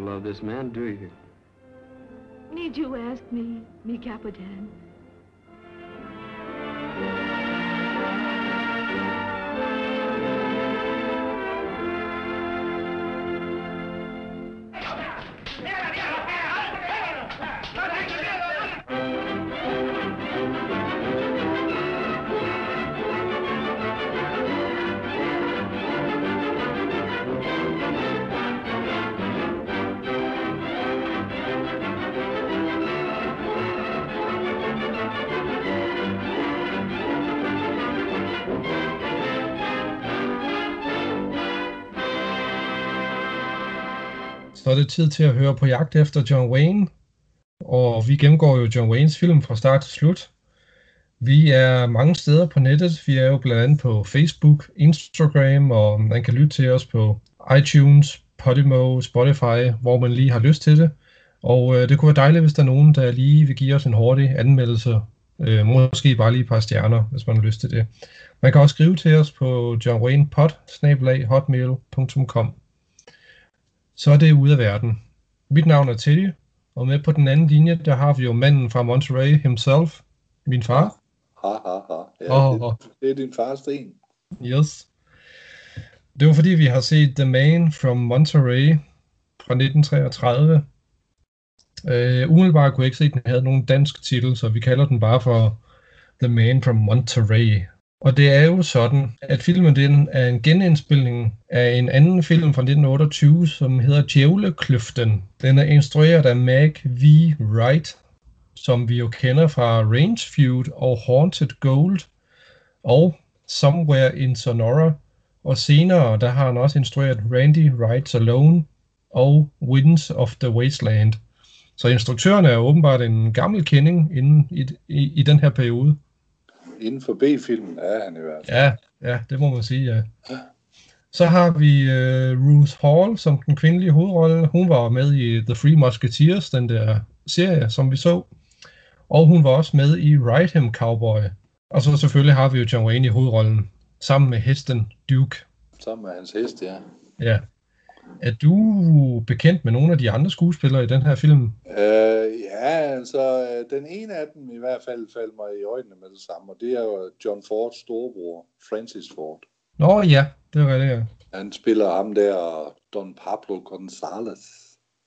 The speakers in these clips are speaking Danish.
Don't love this man, do you? Need you ask me, me capitan? Så er det tid til at høre på jagt efter John Wayne. Og vi gennemgår jo John Waynes film fra start til slut. Vi er mange steder på nettet. Vi er jo blandt andet på Facebook, Instagram, og man kan lytte til os på iTunes, Podimo, Spotify, hvor man lige har lyst til det. Og øh, det kunne være dejligt, hvis der er nogen, der lige vil give os en hurtig anmeldelse. Øh, måske bare lige et par stjerner, hvis man har lyst til det. Man kan også skrive til os på johnwaynepod.hotmail.com så er det ude af verden. Mit navn er Teddy, og med på den anden linje, der har vi jo manden fra Monterey himself, min far. Ha, ha, ha. Ja, Åh, det, det er din fars sten. Yes. Det var fordi, vi har set The Man from Monterey fra 1933. Uh, umiddelbart kunne jeg ikke se, at den havde nogen dansk titel, så vi kalder den bare for The Man from Monterey. Og det er jo sådan, at filmen den er en genindspilning af en anden film fra 1928, som hedder Djævlekløften. Den er instrueret af Mag V. Wright, som vi jo kender fra Range Feud og Haunted Gold og Somewhere in Sonora. Og senere, der har han også instrueret Randy Wrights Alone og Winds of the Wasteland. Så instruktøren er åbenbart en gammel kending inden i, i, i den her periode. Inden for B-filmen er han i hvert fald. Ja, ja, det må man sige, ja. Så har vi uh, Ruth Hall som den kvindelige hovedrolle. Hun var med i The Three Musketeers, den der serie, som vi så. Og hun var også med i Ride Him Cowboy. Og så selvfølgelig har vi jo John Wayne i hovedrollen, sammen med hesten Duke. Sammen med hans hest, ja. Ja. Er du bekendt med nogle af de andre skuespillere i den her film? Øh, ja, altså, den ene af dem i hvert fald faldt mig i øjnene med det samme, og det er jo John Fords storebror, Francis Ford. Nå ja, det er rigtigt, ja. Han spiller ham der, Don Pablo Gonzalez.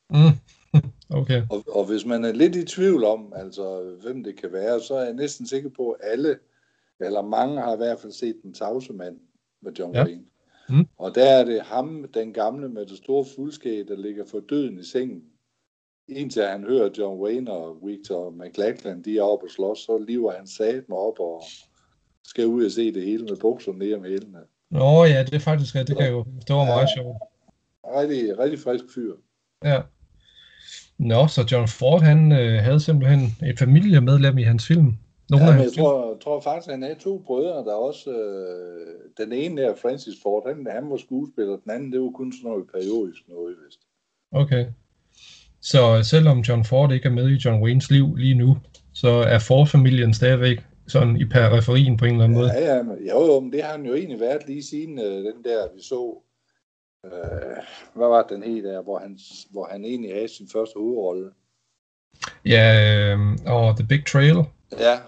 Mm. okay. Og, og hvis man er lidt i tvivl om, altså, hvem det kan være, så er jeg næsten sikker på, at alle, eller mange har i hvert fald set Den tavse mand med John Ja. Wayne. Mm. Og der er det ham, den gamle med det store fuldskæg, der ligger for døden i sengen. Indtil han hører John Wayne og Victor McLachlan, de er oppe og slås, så liver han sat mig op og skal ud og se det hele med bukserne ned om hælene. Nå ja, det er faktisk det kan jo, det var meget sjovt. Rigtig, rigtig frisk fyr. Ja. Nå, så John Ford, han øh, havde simpelthen et familiemedlem i hans film. Nogle Ja, men jeg tror, tror faktisk, han havde to brødre, der også... Øh, den ene der, Francis Ford, han, han var skuespiller. Den anden, det var kun sådan noget periodisk noget, vist. Okay. Så selvom John Ford ikke er med i John Waynes liv lige nu, så er Ford-familien stadigvæk sådan i periferien på en eller anden måde. Ja, ja, men, jo, jo, men det har han jo egentlig været lige siden øh, den der, vi så... Øh, hvad var den hed der, hvor han, hvor han egentlig havde sin første hovedrolle? Ja, øh, og The Big Trail. Ja,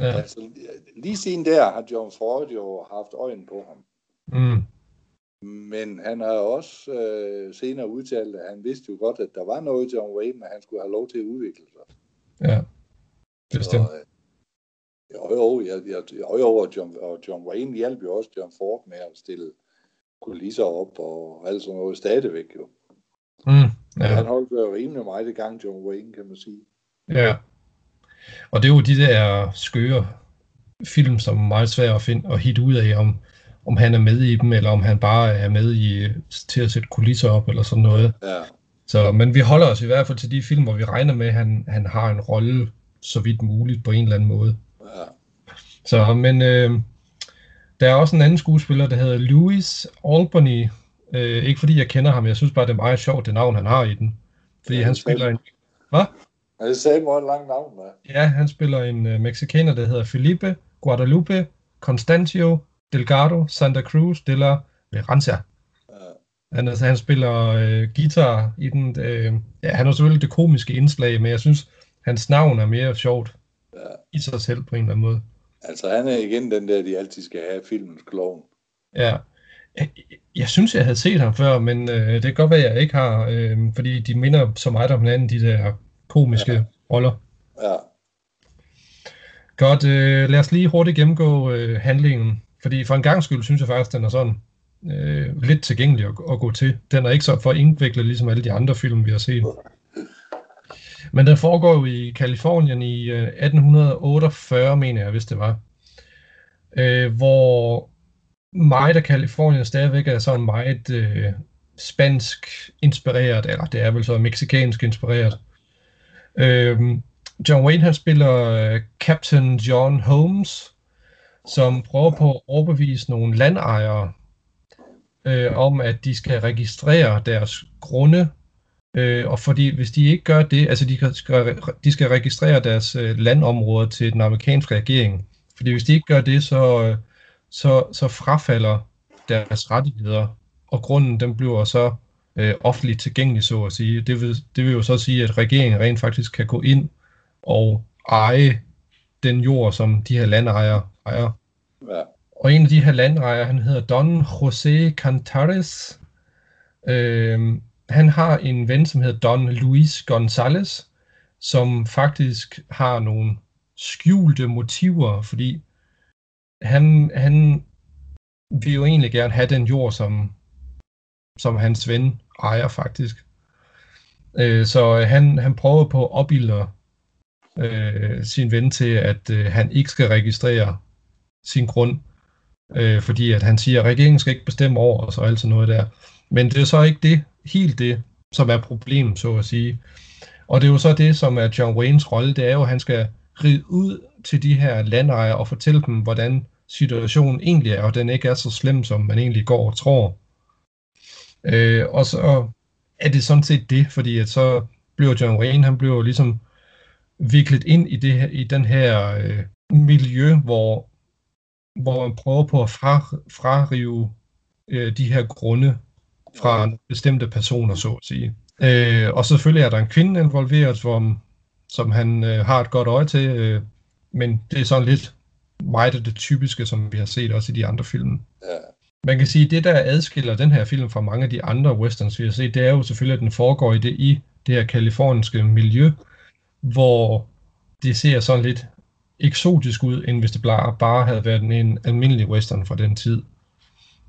Ja. altså lige siden der har John Ford jo haft øjen på ham. Mm. Men han har også øh, senere udtalt, at han vidste jo godt, at der var noget John Wayne, og han skulle have lov til at udvikle sig. Ja, bestemt. Så, øh, jo, jo, jeg, jeg, jo, jo og, John, og John Wayne hjalp jo også John Ford med at stille kulisser op og alt sådan noget stadigvæk jo. Mm. Ja. Han holdt jo rimelig meget i gang, John Wayne, kan man sige. ja. Og det er jo de der skøre film, som er meget svære at finde og hit ud af, om, om han er med i dem, eller om han bare er med i, til at sætte kulisser op, eller sådan noget. Ja, Så, men vi holder os i hvert fald til de film, hvor vi regner med, at han, han har en rolle så vidt muligt på en eller anden måde. ja. Så, men øh, der er også en anden skuespiller, der hedder Louis Albany. Øh, ikke fordi jeg kender ham, jeg synes bare, det er meget sjovt, det navn, han har i den. Fordi Ja, han er spiller en, Men det sagde mig et langt navn, da. ja, han spiller en øh, mexikaner, der hedder Felipe Guadalupe Constantio Delgado Santa Cruz de la Veranza. Ja. Han, altså, han spiller øh, guitar i den. Øh, ja, han har selvfølgelig det komiske indslag, men jeg synes, hans navn er mere sjovt Ja. i sig selv på en eller anden måde. Altså, han er igen den der, de altid skal have filmens klovn. Ja. Jeg, jeg synes, jeg havde set ham før, men øh, det kan godt være, jeg ikke har, øh, fordi de minder så meget om hinanden, de der komiske ja. roller. Ja, Godt, øh, lad os lige hurtigt gennemgå øh, handlingen, fordi for en gang skyld synes jeg faktisk, den er sådan øh, lidt tilgængelig at, at gå til. Den er ikke så for indviklet, ligesom alle de andre film, vi har set. Men den foregår jo i Kalifornien i øh, 1848, mener jeg, hvis det var. Øh, hvor meget af Kalifornien stadigvæk er sådan meget øh, spansk inspireret, eller det er vel så meksikansk inspireret. Øh, Øhm, John Wayne han spiller øh, Captain John Holmes, som prøver på at overbevise nogle landejere øh, om, at de skal registrere deres grunde, øh, og fordi hvis de ikke gør det, altså de skal, de skal registrere deres øh, landområder til den amerikanske regering, fordi hvis de ikke gør det, så, øh, så, så frafalder deres rettigheder, og grunden den bliver så øh, offentligt tilgængelig, så at sige. Det vil, det vil jo så sige, at regeringen rent faktisk kan gå ind og eje den jord, som de her landejere ejer. ja, Og en af de her landejere, han hedder Don José Cantares. Øhm, han har en ven, som hedder Don Luis González, som faktisk har nogle skjulte motiver, fordi han, han vil jo egentlig gerne have den jord, som, som hans ven ejer faktisk. Øh, så øh, han, han prøver på at opbilde øh, sin ven til, at øh, han ikke skal registrere sin grund, øh, fordi at han siger, at regeringen skal ikke bestemme over os og alt sådan noget der. Men det er så ikke det, helt det, som er problemet, så at sige. Og det er jo så det, som er John Waynes rolle, det er jo, at han skal ride ud til de her landejere og fortælle dem, hvordan situationen egentlig er, og den ikke er så slem, som man egentlig går og tror. Øh, og så er det sådan set det, fordi at så bliver John Wayne, han bliver jo ligesom viklet ind i, det her, i den her øh, miljø, hvor, hvor man prøver på at fra, frarive øh, de her grunde fra bestemte personer, så at sige. Øh, og selvfølgelig er der en kvinde involveret, som, som han øh, har et godt øje til, øh, men det er sådan lidt meget af det typiske, som vi har set også i de andre film. ja, man kan sige, at det der adskiller den her film fra mange af de andre westerns, vi har set, det er jo selvfølgelig, at den foregår i det, i det her kaliforniske miljø, hvor det ser sådan lidt eksotisk ud, end hvis det bare, bare havde været en almindelig western fra den tid.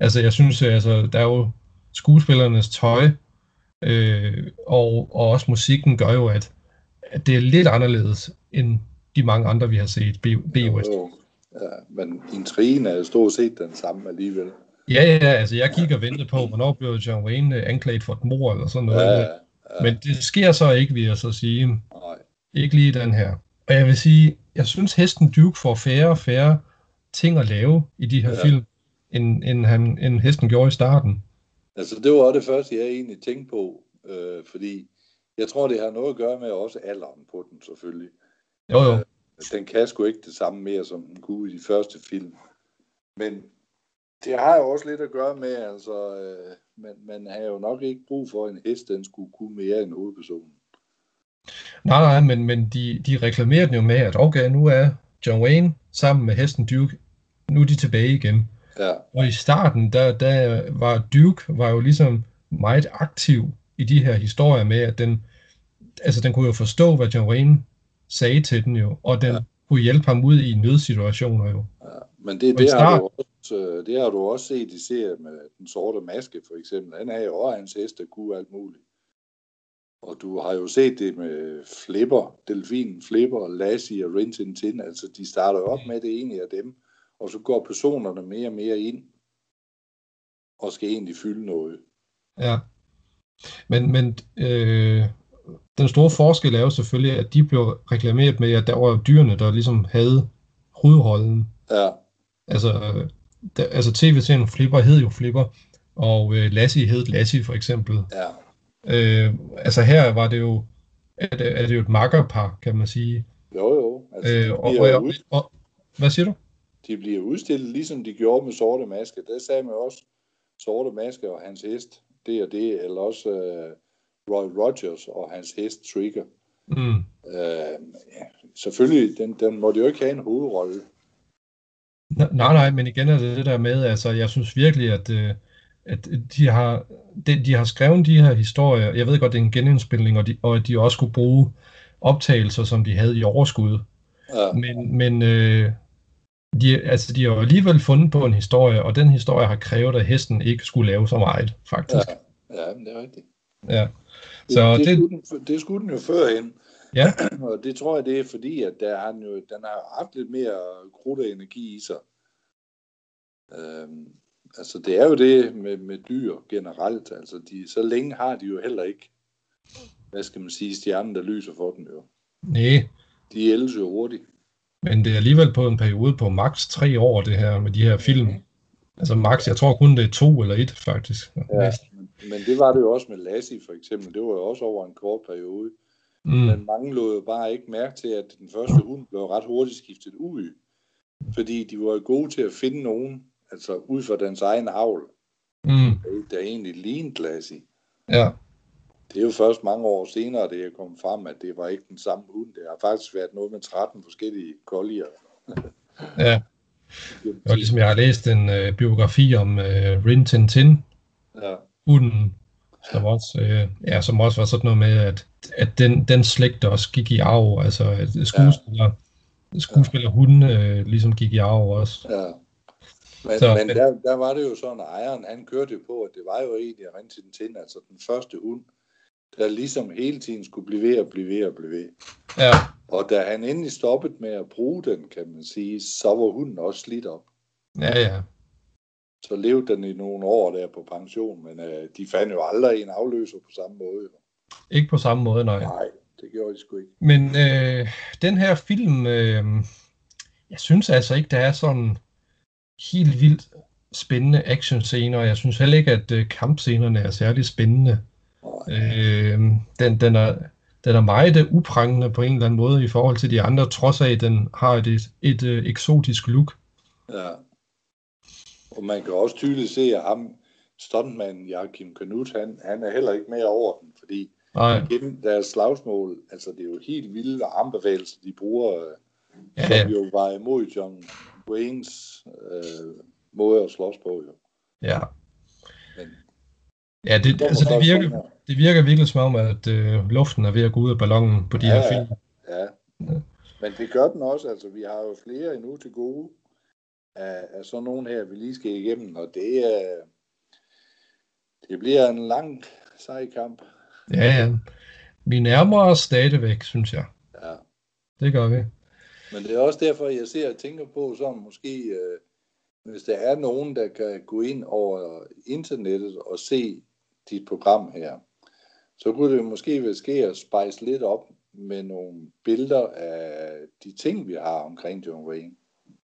Altså, jeg synes, altså, der er jo skuespillernes tøj, øh, og, og også musikken gør jo, at, at det er lidt anderledes end de mange andre, vi har set B-Western. ja, men intrigen er jo stort set den samme alligevel. Ja, ja, altså jeg kigger og venter på, hvornår bliver John Wayne øh, anklaget for et mord eller sådan noget. Ja, Ja. Men det sker så ikke, vil jeg så sige. nej, Ikke lige den her. Og jeg vil sige, jeg synes hesten Duke får færre og færre ting at lave i de her Ja. film, end, end, han, end hesten gjorde i starten. Altså, det var også det første, jeg egentlig tænkte på, øh, fordi jeg tror, det har noget at gøre med også alderen på den, selvfølgelig. Jo, jo. Den kan sgu ikke det samme mere, som den kunne i de første film. Men det har jo også lidt at gøre med, altså, øh, man, man har jo nok ikke brug for en hest, den skulle kunne mere end hovedpersonen. Nej, nej, men, men de, de reklamerer den jo med, at okay, nu er John Wayne sammen med hesten Duke, nu er de tilbage igen. Ja, Og i starten, der, der var Duke var jo ligesom meget aktiv i de her historier med, at den, altså den kunne jo forstå, hvad John Wayne sagde til den jo, og den Ja. Ja. kunne hjælpe ham ud i nødsituationer jo. men det, det, har du også, øh, det har du også set i serien med den sorte maske, for eksempel. Han er jo også hans der kunne alt muligt. Og du har jo set det med Flipper, Delfinen Flipper, Lassie og Rin Tin Tin. Altså, de starter op med det ene af dem, og så går personerne mere og mere ind og skal egentlig fylde noget. Ja. Men, men øh, den store forskel er jo selvfølgelig, at de blev reklameret med, at der var dyrene, der ligesom havde hovedrollen. Ja, Altså, der, altså tv-serien Flipper hed jo Flipper, og øh, Lassie hed Lassie for eksempel. ja, Øh, altså her var det jo, er det, er det jo et makkerpar, kan man sige. jo jo. Altså, Øh, og, bliver og, ud, og, og, hvad siger du? de bliver udstillet, ligesom de gjorde med sorte maske. Der sagde man også, sorte maske og hans hest, det og det, eller også øh, Roy Rogers og hans hest Trigger. Mm. Øh, ja, selvfølgelig, den, den måtte jo ikke have en hovedrolle. Nej, nej, men igen er det det der med, altså jeg synes virkelig, at, øh, at de har, de, de har skrevet de her historier, jeg ved godt, det er en genindspilning, og, de, og at de også kunne bruge optagelser, som de havde i overskud. Ja, Men, men øh, de, altså, de har jo alligevel fundet på en historie, og den historie har krævet, at hesten ikke skulle lave så meget, faktisk. ja, men det er rigtigt. Ja. Det, Så det, det- skulle den, det skulle den jo førhen. Ja. og det tror jeg, det er fordi, at der har den, jo, den har haft lidt mere krudt og energi i sig. Øhm, altså, det er jo det med, med dyr generelt. Altså, de, så længe har de jo heller ikke, hvad skal man sige, stjernen, der lyser for den jo. Nej, De ældes jo hurtigt. men det er alligevel på en periode på maks tre år, det her med de her film. Altså max, jeg tror kun det er to eller et, faktisk. Ja, men, men det var det jo også med Lassie for eksempel. Det var jo også over en kort periode. Mm. Men mange lå jo bare ikke mærke til, at den første hund blev ret hurtigt skiftet ud. Fordi de var jo gode til at finde nogen, altså ud fra dens egen avl, Mm. der egentlig lignede Lassie. Ja, Det er jo først mange år senere, det er kommet frem, at det var ikke den samme hund. Det har faktisk været noget med 13 forskellige kollier. ja. Det var ligesom, jeg har læst en øh, biografi om øh, Rin Tin Tin, Ja, hunden, som også, øh, ja, som også var sådan noget med, at, at den, den slægt også gik i arv, altså at skuespiller, ja. skuespiller hunden øh, ligesom gik i arv også. ja. Men, Så- men der, der var det jo sådan, at ejeren han kørte jo på, at det var jo egentlig rent til den tind, altså den første hund, der ligesom hele tiden skulle blive ved og blive ved og blive ved. Ja, Og da han endelig stoppede med at bruge den, kan man sige, så var hunden også slidt op. ja, ja. Så levede den i nogle år der på pension, men øh, de fandt jo aldrig en afløser på samme måde. jo. Ikke på samme måde, nej. Nej, det gjorde de sgu ikke. Men øh, den her film, øh, jeg synes altså ikke, der er sådan helt vildt spændende actionscener, jeg synes heller ikke, at øh, kampscenerne er særlig spændende. Nej. Øh, den, den, er, den er meget uprangende på en eller anden måde i forhold til de andre, trods af, at den har et, et, et øh, eksotisk look. Ja. Og man kan også tydeligt se, at ham, stuntmanden Joachim Knut, han, han er heller ikke mere over den, fordi Nej, gennem deres slagsmål, altså det er jo helt vilde armbevægelser, de bruger, øh, ja, som jo var imod John Waynes øh, måde at slås på. Jo. ja. Men Ja, det, kommer altså, det, virker, sådan det virker virkelig som om, at øh, luften er ved at gå ud af ballonen på de Ja, her ja. film. Ja. Men det gør den også. Altså, vi har jo flere endnu til gode af, af sådan nogle her, vi lige skal igennem, og det er... Det bliver en lang, sej kamp. Ja, ja. Vi nærmer os stadigvæk, synes jeg. Ja. Det gør vi. Men det er også derfor, jeg ser og tænker på, sådan måske, øh, hvis der er nogen, der kan gå ind over internettet og se dit program her, så kunne det måske være ske at spice lidt op med nogle billeder af de ting, vi har omkring John Wayne.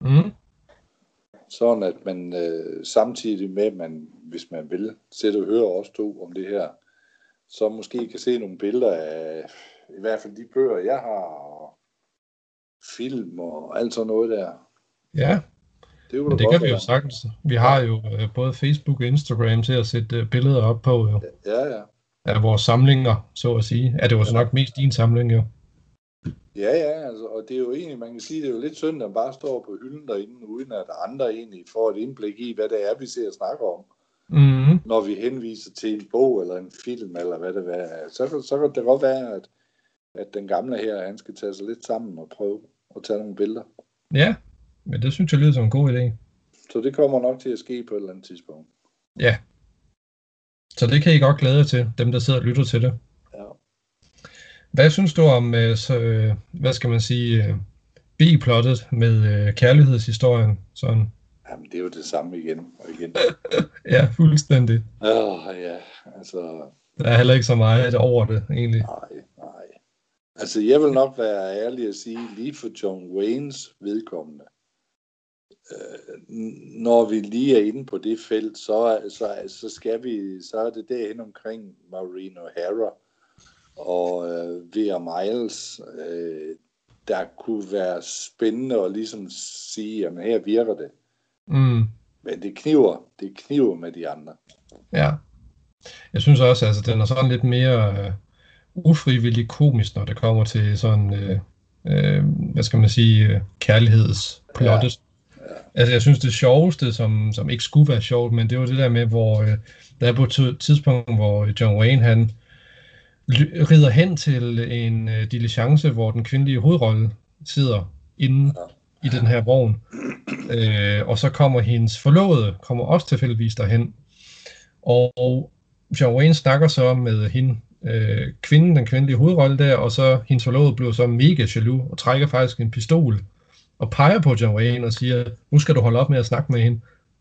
Mm. Sådan at man øh, samtidig med, at man, hvis man vil, sætte og høre os to om det her, så måske kan se nogle billeder af i hvert fald de bøger, jeg har, og film og alt sådan noget der. Ja, Det, da det godt kan vi jo sagtens. Vi har jo øh, både Facebook og Instagram til at sætte øh, billeder op på jo, Ja, ja. af vores samlinger, så at sige. Ja, det var så nok mest din samling jo. Ja, ja, altså, og det er jo egentlig, man kan sige, det er jo lidt synd, at man bare står på hylden derinde, uden at andre egentlig får et indblik i, hvad det er, vi ser og snakker om. Mm. Når vi henviser til en bog eller en film, eller hvad det er, så, kan- så kan det godt være, at, at den gamle her, han skal tage sig lidt sammen og prøve at tage nogle billeder. Ja, men det synes jeg lyder som en god idé. Så det kommer nok til at ske på et eller andet tidspunkt. Ja. Så det kan I godt glæde jer til, dem der sidder og lytter til det. Hvad synes du om, øh, så, øh, hvad skal man sige, øh, B-plottet med øh, kærlighedshistorien? Sådan. Jamen, det er jo det samme igen og igen. Ja, fuldstændig. Åh, oh, ja, altså, Der er heller ikke så meget over det, egentlig. nej, nej. Altså, jeg vil nok være ærlig at sige, lige for John Waynes vedkommende, øh, når vi lige er inde på det felt, så, så, så skal vi, så er det derhen omkring Maureen O'Hara og øh, Vera Miles, øh, der kunne være spændende at ligesom sige, jamen her virker det. Mm. Men det kniver, det kniver med de andre. Ja. Jeg synes også, altså den er sådan lidt mere øh, ufrivillig komisk, når det kommer til sådan, øh, øh, hvad skal man sige, øh, kærlighedsplottet. Ja. Ja. Altså jeg synes det sjoveste, som, som ikke skulle være sjovt, men det var det der med, hvor øh, der er på et tidspunkt, hvor John Wayne han rider hen til en øh, diligence, hvor den kvindelige hovedrolle sidder inde i den her vogn. Øh, og så kommer hendes forlovede, kommer også tilfældigvis derhen. Og John Wayne snakker så med hende, øh, kvinden, den kvindelige hovedrolle der, og så hendes forlovede bliver så mega jaloux og trækker faktisk en pistol og peger på John Wayne og siger, nu skal du holde op med at snakke med hende.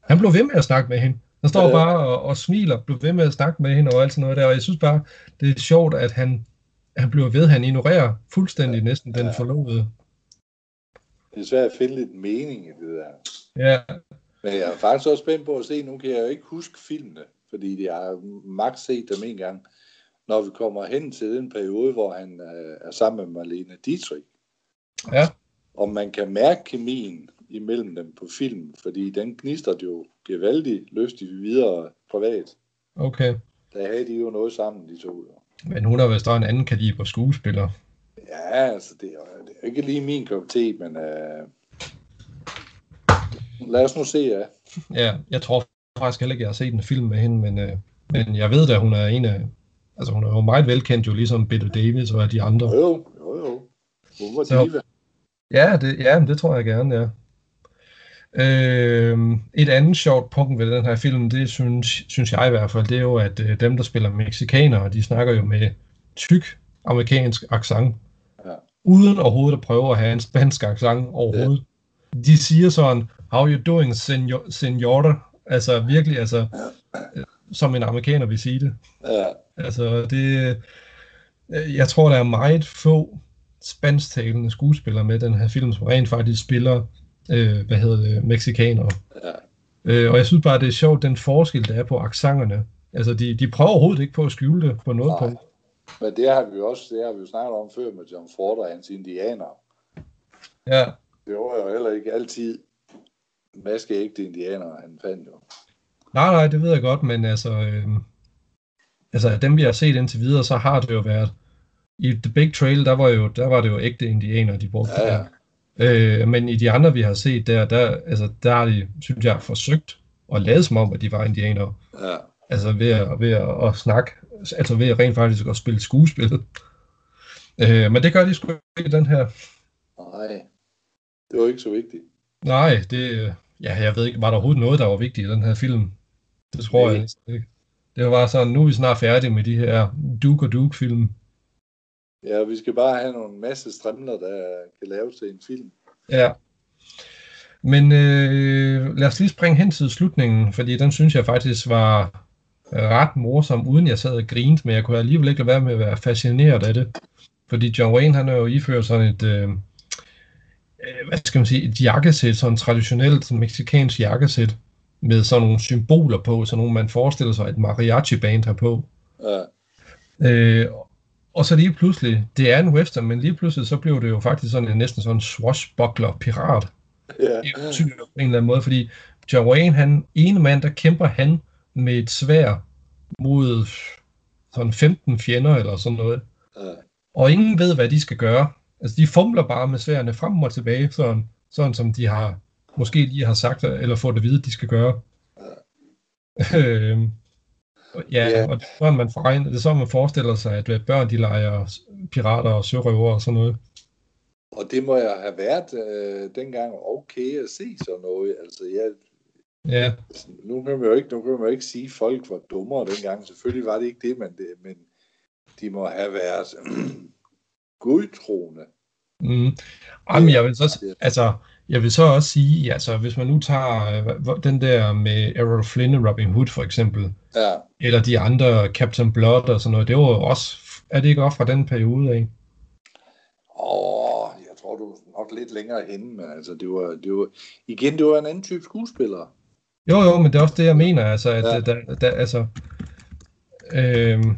Han blev ved med at snakke med hende. Han står ja. bare og, og smiler, bliver ved med at snakke med hende og alt sådan noget der, og jeg synes bare, det er sjovt, at han, han bliver ved, han ignorerer fuldstændig ja. næsten den forlovede. Det er svært at finde lidt mening i det der. Ja. Men jeg er faktisk også spændt på at se, nu kan jeg jo ikke huske filmene, fordi jeg har magt set dem en gang, når vi kommer hen til den periode, hvor han øh, er sammen med Marlene Dietrich. Ja. Om man kan mærke kemien imellem dem på film, fordi den gnister jo gevaldigt lyst i videre privat. Okay. Der havde de jo noget sammen, de to. Men hun er vist en anden kaliber skuespiller. Ja, altså det er, det er ikke lige min kop te, men uh, lad os nu se, ja. Ja, jeg tror faktisk heller ikke, jeg har set en film med hende, men, uh, men jeg ved da, hun er en af, altså hun er jo meget velkendt jo, ligesom Bette Davis og de andre. Jo, jo, jo. Hun var Så, diva. Ja, det, ja, det tror jeg gerne, ja. Øh, et andet sjovt punkt ved den her film, det synes, synes jeg i hvert fald, det er jo, at øh, dem, der spiller mexikanere, de snakker jo med tyk amerikansk accent, ja. uden overhovedet at prøve at have en spansk accent overhovedet. Ja. De siger sådan, how you doing, senor, senor? Altså virkelig, altså, ja. som en amerikaner vil sige det. Ja. Altså, det, øh, jeg tror, der er meget få spansktalende skuespillere med den her film, som rent faktisk spiller øh, hvad hedder det, mexikanere. Ja. Øh, og jeg synes bare, det er sjovt, den forskel, der er på accenterne. Altså, de, de prøver overhovedet ikke på at skjule det på noget punkt. Men det har vi jo også, det har vi jo snakket om før med John Ford og hans indianer. Ja. Det var jo heller ikke altid maskeægte indianer, han fandt jo. Nej, nej, det ved jeg godt, men altså, øh, altså dem vi har set indtil videre, så har det jo været, i The Big Trail, der var, jo, der var det jo ægte indianer, de brugte ja, ja. Øh, men i de andre, vi har set der, der, altså, der har de, synes jeg, forsøgt at lade som om, at de var indianere. Ja. Altså ved at, ved at, at snakke, altså ved at rent faktisk at spille skuespil. Øh, men det gør de sgu ikke i den her. Nej, det var ikke så vigtigt. Nej, det, ja, jeg ved ikke, var der overhovedet noget, der var vigtigt i den her film? Det tror Nej. jeg ikke. Det var bare sådan, nu er vi snart færdige med de her Duke og Duke film. Ja, vi skal bare have nogle masse strimler, der kan laves til en film. Ja. Men øh, lad os lige springe hen til slutningen, fordi den synes jeg faktisk var ret morsom, uden jeg sad og grinte, men jeg kunne alligevel ikke lade være med at være fascineret af det. Fordi John Wayne, han er jo iført sådan et, øh, øh hvad skal man sige, et jakkesæt, sådan traditionelt sådan mexikansk jakkesæt, med sådan nogle symboler på, sådan nogle man forestiller sig et mariachi-band har på. Ja. Øh, og så lige pludselig, det er en western, men lige pludselig så blev det jo faktisk sådan en næsten sådan swashbuckler pirat. Ja. Eventyr på en eller anden måde, fordi John Wayne, han ene mand, der kæmper han med et svær mod sådan 15 fjender eller sådan noget. Ja. Og ingen ved, hvad de skal gøre. Altså, de fumler bare med sværene frem og tilbage, sådan, sådan som de har måske lige har sagt, eller fået det vide, de skal gøre. Ja. Ja, yeah. og det er sådan, man, foregner, det er sådan, man forestiller sig, at børn de leger pirater og sørøver og sådan noget. Og det må jeg have været øh, dengang okay at se sådan noget. Altså, jeg, ja. Nu kan man jo ikke, nu kan man jo ikke sige, at folk var dummere dengang. Selvfølgelig var det ikke det, men, det, men de må have været godtroende. Mm. Jamen, jeg vil så, altså, jeg vil så også sige, altså, hvis man nu tager øh, den der med Errol Flynn og Robin Hood for eksempel, ja. eller de andre Captain Blood og sådan noget, det var også, er det ikke også fra den periode af? Åh, jeg tror du nok lidt længere henne, men altså, det var, det var, igen, det var en anden type skuespiller. Jo, jo, men det er også det, jeg mener, altså, at ja. der, der, altså, øhm,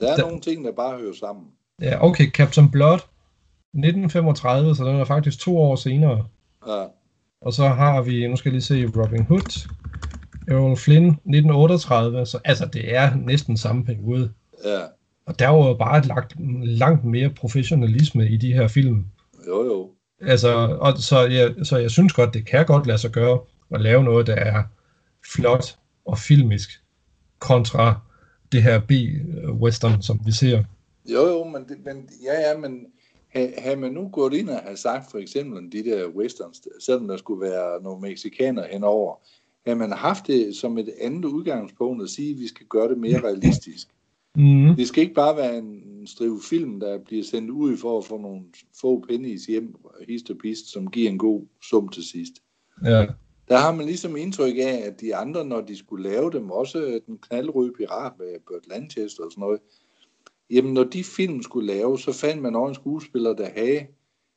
der er der, nogle ting, der bare hører sammen. Ja, okay, Captain Blood, 1935, så den er faktisk to år senere. Ja. Og så har vi, nu skal jeg lige se, Robin Hood. Errol Flynn 1938, så altså det er næsten samme periode. Ja, Og der var jo bare lagt langt mere professionalisme i de her film. jo jo. Altså, og så, jeg, så jeg synes godt, det kan godt lade sig gøre at lave noget, der er flot og filmisk, kontra det her B-western, som vi ser. Jo, jo, men, det, men ja, ja, men havde man nu gået ind og have sagt for eksempel de der westerns, selvom der skulle være nogle mexikanere henover, havde man haft det som et andet udgangspunkt at sige, at vi skal gøre det mere realistisk. Mm, Det skal ikke bare være en strive film, der bliver sendt ud for at få nogle få pennies hjem, hist og pist, som giver en god sum til sidst. ja, Der har man ligesom indtryk af, at de andre, når de skulle lave dem, også den knaldrøde pirat med Burt Lancaster og sådan noget, jamen når de film skulle lave, så fandt man også en skuespiller, der havde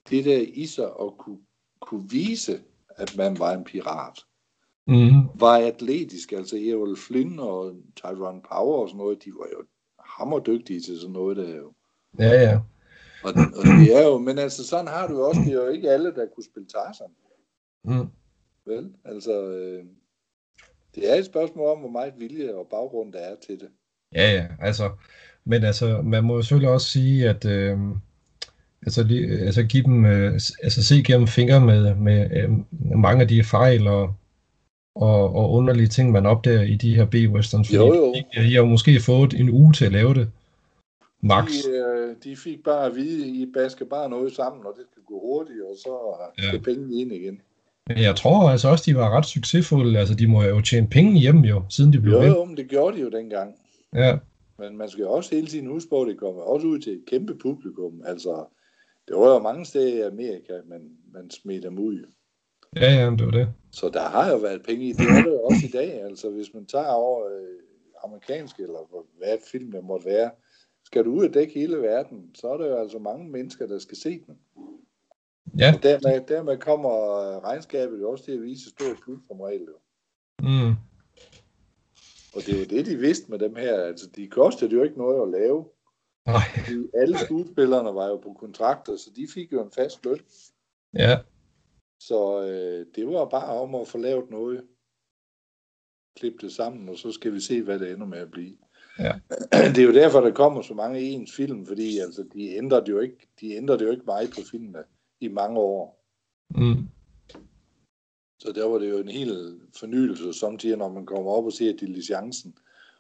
det der i sig og kunne, kunne vise, at man var en pirat. mm, Var atletisk, altså Errol Flynn og Tyrone Power og sådan noget, de var jo hammerdygtige til sådan noget der jo. ja, ja. Og, og det er jo, men altså sådan har du også, det er jo ikke alle, der kunne spille Tarzan. Mm. Vel, altså, øh, det er et spørgsmål om, hvor meget vilje og baggrund der er til det. Ja, ja, altså, men altså, man må jo selvfølgelig også sige, at øh, altså, lige, altså give dem, øh, altså se gennem fingre med, med øh, mange af de fejl og, og, og underlige ting, man opdager i de her B-westerns, Jo, jo. I, I har måske fået en uge til at lave det, max. De, øh, de fik bare at vide, I basker bare noget sammen, og det skal gå hurtigt, og så Ja. skal pengene ind igen. Men jeg tror altså også, de var ret succesfulde, altså de må jo tjene penge hjem jo, siden de blev Jo, jo, men det gjorde de jo dengang. Ja, Men man skal også hele tiden huske på, at det kommer også ud til et kæmpe publikum. Altså, det var jo mange steder i Amerika, men man smed dem ud. ja, ja, det var det. Så der har jo været penge i det. Det er jo også i dag. Altså, hvis man tager over øh, amerikansk, eller hvad film det måtte være, skal du ud og dække hele verden, så er der jo altså mange mennesker, der skal se den. Ja, Og dermed, dermed kommer regnskabet jo også til at vise stort plus som regel. Jo. mm, Og det er jo det, de vidste med dem her. Altså, de kostede jo ikke noget at lave. nej, De, alle skuespillerne var jo på kontrakter, så de fik jo en fast løn. ja, Så øh, det var bare om at få lavet noget. Klippe det sammen, og så skal vi se, hvad det ender med at blive. Ja. Det er jo derfor, der kommer så mange ens film, fordi altså, de ændrer det jo ikke, de ændrer det jo ikke meget på filmene i mange år. mm, så der var det jo en hel fornyelse, samtidig når man kommer op og ser diligencen,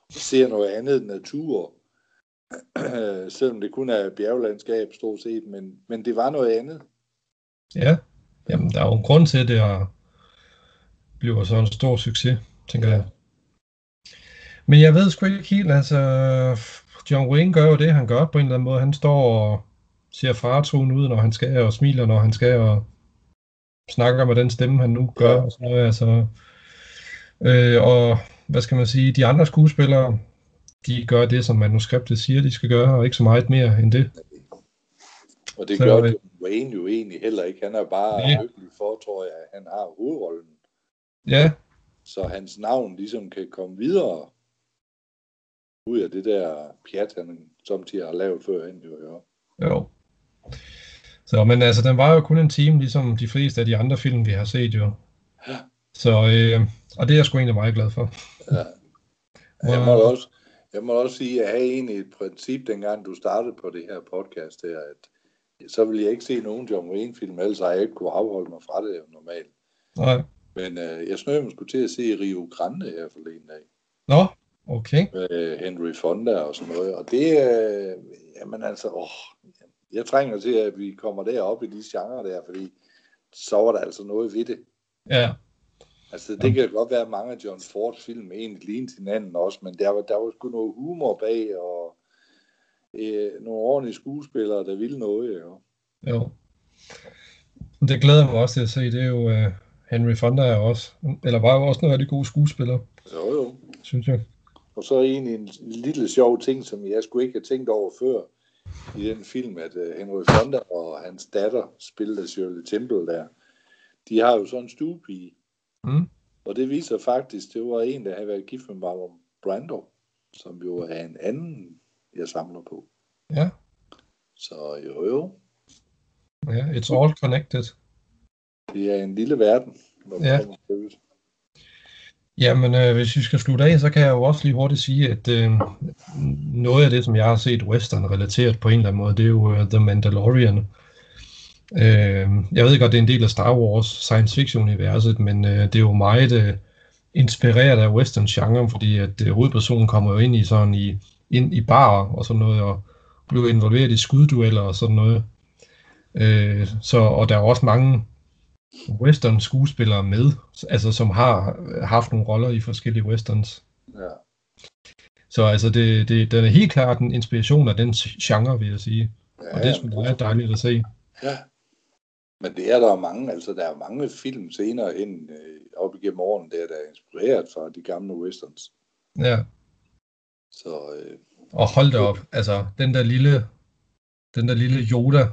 og ser noget andet natur, selvom det kun er bjerglandskab stort set, men, men det var noget andet. ja. Jamen, der er jo en grund til, at det bliver så en stor succes, tænker jeg. Men jeg ved sgu ikke helt, altså, John Wayne gør jo det, han gør på en eller anden måde. Han står og ser faretruende ud, når han skal, og smiler, når han skal, og snakker med den stemme, han nu gør, og sådan noget, altså. Øh, og hvad skal man sige, de andre skuespillere, de gør det, som manuskriptet siger, de skal gøre, og ikke så meget mere end det. Og det Så, gør John Wayne jo egentlig heller ikke. Han er bare Ja. lykkelig for, tror jeg, at han har hovedrollen. Ja, Så hans navn ligesom kan komme videre ud af det der pjat, han samtidig har lavet førhen. Jo, jo. Så, men altså, den var jo kun en time, ligesom de fleste af de andre film, vi har set jo. Ja. Så, øh, og det er jeg sgu egentlig meget glad for. Ja. Jeg må også, jeg må også sige, at jeg havde egentlig et princip, dengang du startede på det her podcast her, at så ville jeg ikke se nogen John Wayne-film, ellers har jeg ikke kunne afholde mig fra det normalt. Nej. Men øh, jeg snød mig skulle til at se Rio Grande her forleden dag, Nå, okay. med Henry Fonda og sådan noget, og det, øh, jamen altså, åh, jeg trænger til, at vi kommer derop i de genrer der, fordi så var der altså noget ved det. Ja, Altså, det kan godt være, at mange af John Fords film egentlig ligner hinanden også, men der var, der var sgu noget humor bag, og øh, nogle ordentlige skuespillere, der ville noget, jo. jo. Det glæder jeg mig også til at se. Det er jo uh, Henry Fonda er også, eller var jo også en rigtig god skuespiller, Jo, jo. synes jeg. Og så egentlig en lille sjov ting, som jeg skulle ikke have tænkt over før i den film, at uh, Henry Fonda og hans datter spillede Shirley Temple der. De har jo sådan en stuepige, Mm. og det viser faktisk, det var en, der havde været gift med Marlon Brando, som jo er en anden, jeg samler på. Ja, Så jo, jo. ja, it's all connected. Det er en lille verden, hvor man Ja. kommer ud. Jamen, øh, hvis vi skal slutte af, så kan jeg jo også lige hurtigt sige, at øh, noget af det, som jeg har set western relateret på en eller anden måde, det er jo uh, The Mandalorian. Øh, jeg ved godt, det er en del af Star Wars science fiction-universet, men øh, det er jo meget øh, inspireret af western-genren, fordi at øh, hovedpersonen kommer jo ind i sådan i, ind i barer og sådan noget, og bliver involveret i skuddueller og sådan noget. Øh, så, og der er også mange western skuespillere med, altså som har haft nogle roller i forskellige westerns. Ja. Så altså, det, det, den er helt klart en inspiration af den genre, vil jeg sige. Ja, Og det er sgu meget dejligt at se. Ja. Men det er der mange, altså der er mange film senere hen øh, op igennem årene, der, der er inspireret fra de gamle westerns. Ja, Så øh, og hold da op. Altså, den der lille, den der lille Yoda,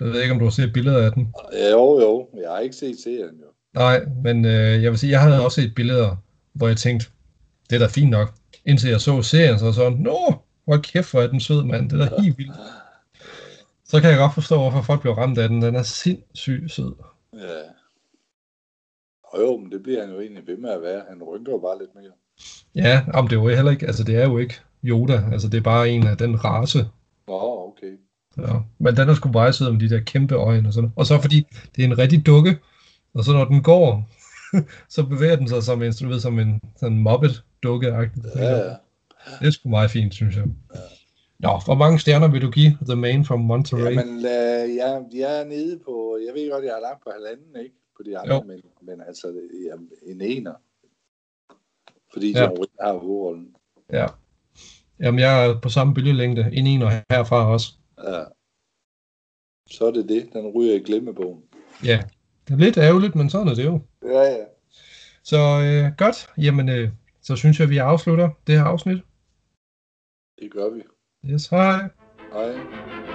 jeg ved ikke, om du har set billeder af den. ja, jo jo, jeg har ikke set serien jo. Nej, men øh, jeg vil sige, jeg havde også set billeder, hvor jeg tænkte, det er da fint nok. Indtil jeg så serien, så var sådan, nå, hvor kæft, hvor er den sød, mand. Det er da helt vildt. Så kan jeg godt forstå, hvorfor folk bliver ramt af den. Den er sindssygt sød. Ja. Og jo, men det bliver han jo egentlig ved med at være. Han rynker jo bare lidt mere. Ja, om det er jo heller ikke, altså det er jo ikke Yoda, altså det er bare en af den race. Nå, okay. Ja. Men den er sgu meget sød med de der kæmpe øjne og sådan Og så fordi det er en rigtig dukke, og så når den går, så bevæger den sig som en, du ved, som en sådan mobbet dukke Ja, ja. Det er sgu meget fint, synes jeg. Nå, hvor mange stjerner vil du give The Man from Monterey? Jamen, øh, jeg, jeg er nede på, jeg ved godt, jeg har lagt på halvanden, ikke? På de andre, Jo. men, men altså, jeg, en ener. Fordi Ja. ja. Wick har hovedrollen. Ja. Jamen, jeg er på samme bølgelængde. En ener herfra også. Ja. Så er det det. Den ryger i glemmebogen. Ja, det er lidt ærgerligt, men sådan er det jo. Ja, ja. Så øh, godt. Jamen, øh, så synes jeg, vi afslutter det her afsnit. Det gør vi. Yes, hej. Hej.